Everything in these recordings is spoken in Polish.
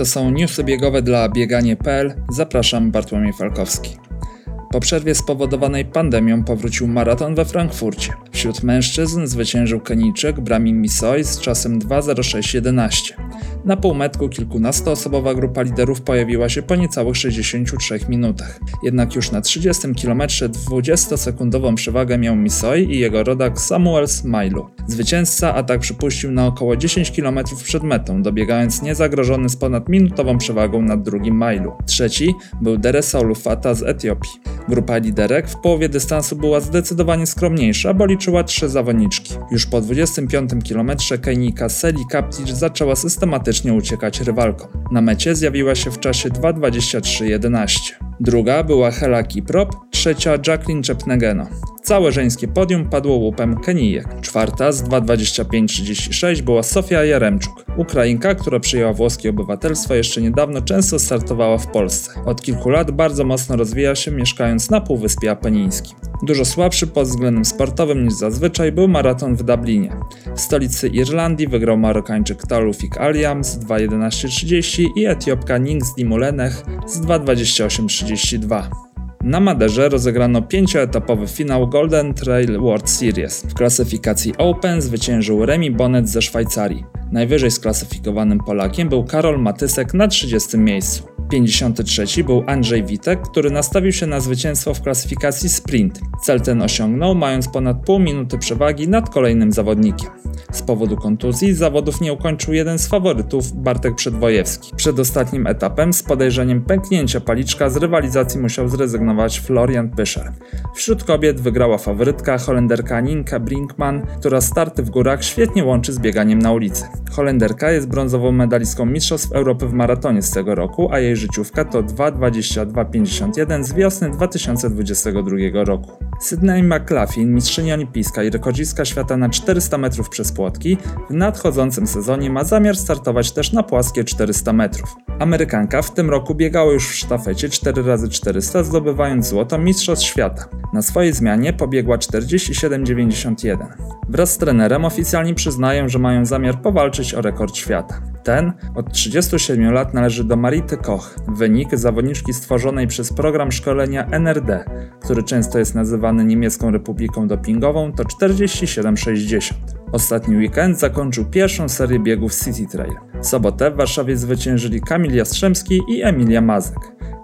To są newsy biegowe dla bieganie.pl. Zapraszam, Bartłomiej Falkowski. Po przerwie spowodowanej pandemią powrócił maraton we Frankfurcie. Wśród mężczyzn zwyciężył Kenijczyk Brami Misoi z czasem 2.06.11. Na półmetku kilkunastoosobowa grupa liderów pojawiła się po niecałych 63 minutach. Jednak już na 30 km 20-sekundową przewagę miał Misoi i jego rodak Samuel Smailu. Zwycięzca atak przypuścił na około 10 km przed metą, dobiegając niezagrożony z ponad minutową przewagą nad drugim mailu. Trzeci był Deresa Olufata z Etiopii. Grupa liderek w połowie dystansu była zdecydowanie skromniejsza, bo liczyła trzy zawodniczki. Już po 25 km Kenijka Seli Kaptic zaczęła systematycznie uciekać rywalkom. Na mecie zjawiła się w czasie 2.23.11. Druga była Hela Kiprop, trzecia Jacqueline Czepnegeno. Całe żeńskie podium padło łupem Kenijek. Czwarta z 2.25.36 była Sofia Jaremczuk. Ukrainka, która przyjęła włoskie obywatelstwo jeszcze niedawno, często startowała w Polsce. Od kilku lat bardzo mocno rozwija się mieszkając na Półwyspie Apenińskim. Dużo słabszy pod względem sportowym niż zazwyczaj był maraton w Dublinie. W stolicy Irlandii wygrał Marokańczyk Talufik Aliam z 2.11.30 i Etiopka Nings Dimulenech z 2.28.32. Na Maderze rozegrano pięcioetapowy finał Golden Trail World Series. W klasyfikacji Open zwyciężył Remi Bonnet ze Szwajcarii. Najwyżej sklasyfikowanym Polakiem był Karol Matysek na 30 miejscu. 53 był Andrzej Witek, który nastawił się na zwycięstwo w klasyfikacji sprint. Cel ten osiągnął, mając ponad pół minuty przewagi nad kolejnym zawodnikiem. Z powodu kontuzji zawodów nie ukończył jeden z faworytów, Bartek Przedwojewski. Przed ostatnim etapem z podejrzeniem pęknięcia paliczka z rywalizacji musiał zrezygnować Florian Pyscher. Wśród kobiet wygrała faworytka Holenderka Ninka Brinkman, która starty w górach świetnie łączy z bieganiem na ulicy. Holenderka jest brązową medalistką Mistrzostw Europy w maratonie z tego roku, a jej życiówka to 2.22.51 z wiosny 2022 roku. Sydney McLaughlin, mistrzyni olimpijska i rekordzistka świata na 400 metrów przez płotki, w nadchodzącym sezonie ma zamiar startować też na płaskie 400 metrów. Amerykanka w tym roku biegała już w sztafecie 4x400, zdobywając złoto Mistrzostw Świata. Na swojej zmianie pobiegła 47,91. Wraz z trenerem oficjalnie przyznają, że mają zamiar powalczyć o rekord świata. Ten od 37 lat należy do Marity Koch, wynik zawodniczki stworzonej przez program szkolenia NRD, który często jest nazywany Niemiecką Republiką Dopingową, to 47,60. Ostatni weekend zakończył pierwszą serię biegów City Trail. W sobotę w Warszawie zwyciężyli Kamil Jastrzębski i Emilia Mazek.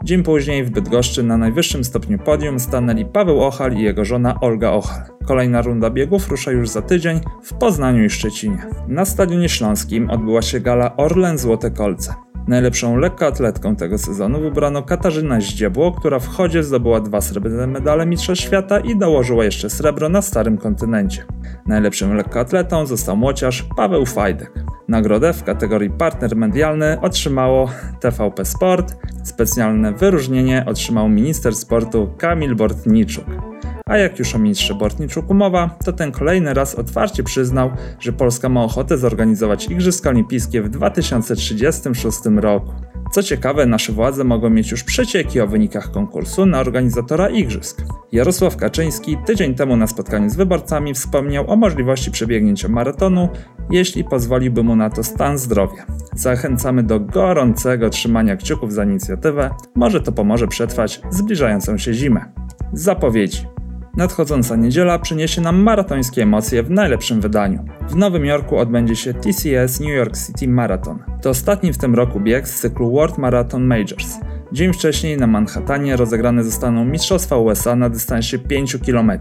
Dzień później w Bydgoszczy na najwyższym stopniu podium stanęli Paweł Ochal i jego żona Olga Ochal. Kolejna runda biegów rusza już za tydzień w Poznaniu i Szczecinie. Na Stadionie Śląskim odbyła się gala Orlen Złote Kolce. Najlepszą lekkoatletką tego sezonu wybrano Katarzyna Zdziebło, która w chodzie zdobyła dwa srebrne medale Mistrzostw Świata i dołożyła jeszcze srebro na Starym Kontynencie. Najlepszym lekkoatletą został młociarz Paweł Fajdek. Nagrodę w kategorii partner medialny otrzymało TVP Sport. Specjalne wyróżnienie otrzymał minister sportu Kamil Bortniczuk. A jak już o ministrze Bortniczuku mowa, to ten kolejny raz otwarcie przyznał, że Polska ma ochotę zorganizować Igrzyska Olimpijskie w 2036 roku. Co ciekawe, nasze władze mogą mieć już przecieki o wynikach konkursu na organizatora igrzysk. Jarosław Kaczyński tydzień temu na spotkaniu z wyborcami wspomniał o możliwości przebiegnięcia maratonu, jeśli pozwoliłby mu na to stan zdrowia. Zachęcamy do gorącego trzymania kciuków za inicjatywę, może to pomoże przetrwać zbliżającą się zimę. Zapowiedzi. Nadchodząca niedziela przyniesie nam maratońskie emocje w najlepszym wydaniu. W Nowym Jorku odbędzie się TCS New York City Marathon. To ostatni w tym roku bieg z cyklu World Marathon Majors. Dzień wcześniej na Manhattanie rozegrane zostaną Mistrzostwa USA na dystansie 5 km.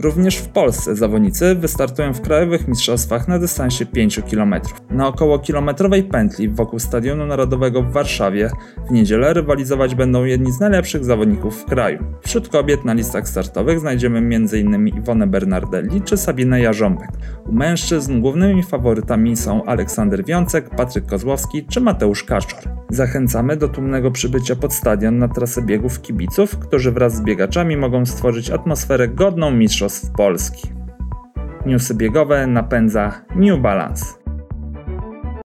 Również w Polsce zawodnicy wystartują w krajowych mistrzostwach na dystansie 5 km. Na około kilometrowej pętli wokół Stadionu Narodowego w Warszawie w niedzielę rywalizować będą jedni z najlepszych zawodników w kraju. Wśród kobiet na listach startowych znajdziemy m.in. Iwonę Bernardelli czy Sabinę Jarząbek. U mężczyzn głównymi faworytami są Aleksander Wiącek, Patryk Kozłowski czy Mateusz Kaczor. Zachęcamy do tłumnego przybycia pod stadion na trasę biegów kibiców, którzy wraz z biegaczami mogą stworzyć atmosferę godną mistrzostw Polski. Newsy biegowe napędza New Balance.